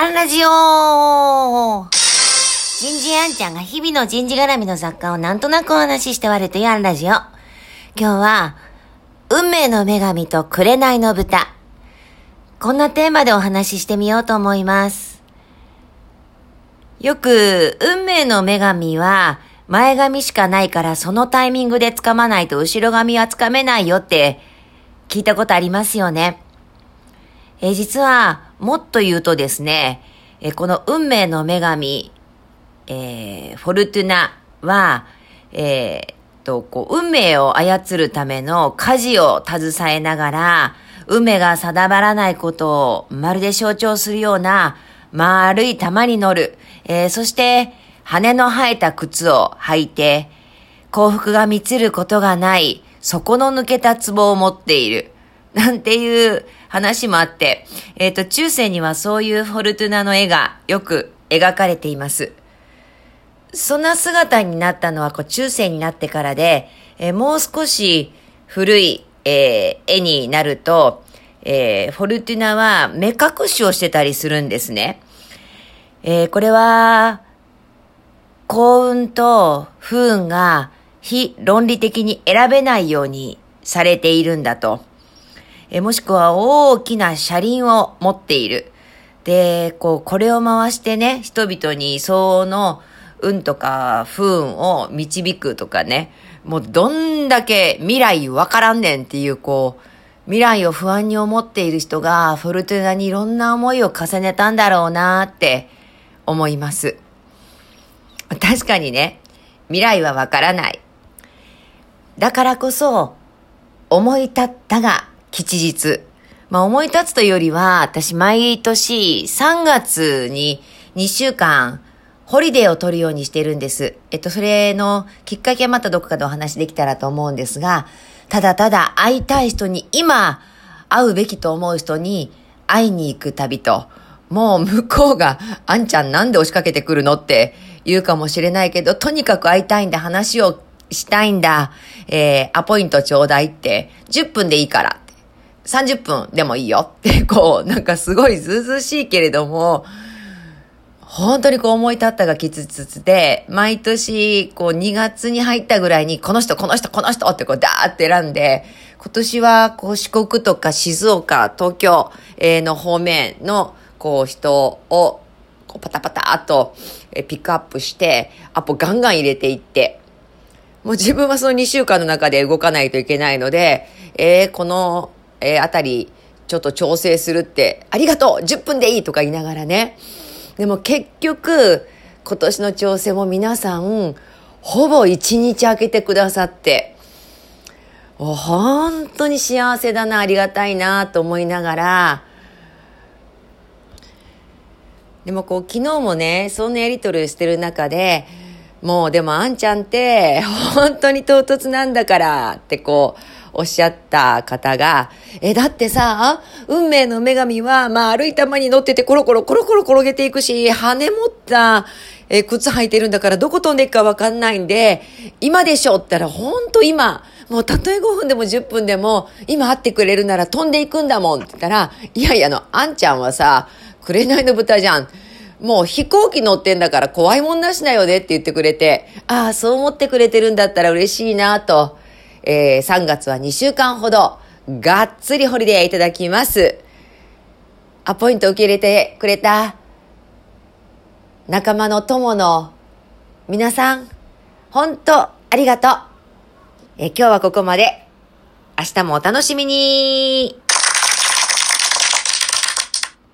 アンラジオ人事アンちゃんが日々の人事絡みの雑貨をなんとなくお話しして割るというアンラジオ。今日は、運命の女神と紅の豚。こんなテーマでお話ししてみようと思います。よく、運命の女神は、前髪しかないからそのタイミングで掴まないと後ろ髪は掴めないよって聞いたことありますよね。え実は、もっと言うとですね、えこの運命の女神、えー、フォルトゥナは、えー、と、こう、運命を操るための舵を携えながら、運命が定まらないことをまるで象徴するような丸い玉に乗る、えー、そして羽の生えた靴を履いて、幸福が満ちることがない、底の抜けた壺を持っている。なんていう話もあって、えっ、ー、と、中世にはそういうフォルトゥナの絵がよく描かれています。そんな姿になったのはこう中世になってからで、えー、もう少し古い、えー、絵になると、え、フォルトゥナは目隠しをしてたりするんですね。え、これは、幸運と不運が非論理的に選べないようにされているんだと。えもしくは大きな車輪を持っている。で、こう、これを回してね、人々に相応の運とか不運を導くとかね、もうどんだけ未来わからんねんっていう、こう、未来を不安に思っている人がフォルトゥナにいろんな思いを重ねたんだろうなって思います。確かにね、未来はわからない。だからこそ、思い立ったが吉日。まあ思い立つというよりは、私毎年3月に2週間、ホリデーを取るようにしてるんです。えっと、それのきっかけはまたどこかでお話できたらと思うんですが、ただただ会いたい人に今会うべきと思う人に会いに行く旅と、もう向こうが、あんちゃんなんで押しかけてくるの？って言うかもしれないけど、とにかく会いたいんだ、話をしたいんだ、えー、アポイントちょうだいって、10分でいいから30分でもいいよって、こう、なんかすごいずうずうしいけれども、本当にこう思い立ったがきつつつで、毎年、こう2月に入ったぐらいに、この人、この人、この人ってこうダーって選んで、今年はこう四国とか静岡、東京の方面のこう人をこうパタパタっとピックアップして、アポガンガン入れていって、もう自分はその2週間の中で動かないといけないので、えー、このえー、あたり、ちょっと調整するって、ありがとう !10 分でいいとか言いながらね。でも結局、今年の調整も皆さん、ほぼ1日空けてくださって、本当に幸せだな、ありがたいなと思いながら、でもこう昨日もね、そんなやりとりしてる中で、もうでもあんちゃんって本当に唐突なんだからってこう、おっしゃった方が、え、だってさ、運命の女神は、まあ歩いたまに乗っててコロコロコロコロ転げていくし、羽持った、え靴履いてるんだからどこ飛んでいくかわかんないんで、今でしょったら、ほんと今、もうたとえ5分でも10分でも、今会ってくれるなら飛んでいくんだもんって言ったら、いやいや、あの、あんちゃんはさ、紅の豚じゃん。もう飛行機乗ってんだから怖いもんなしなよねって言ってくれて、ああ、そう思ってくれてるんだったら嬉しいなと。えー、3月は2週間ほど、がっつりホリデーいただきます。アポイント受け入れてくれた仲間の友の皆さん、本当ありがとう。え、今日はここまで。明日もお楽しみに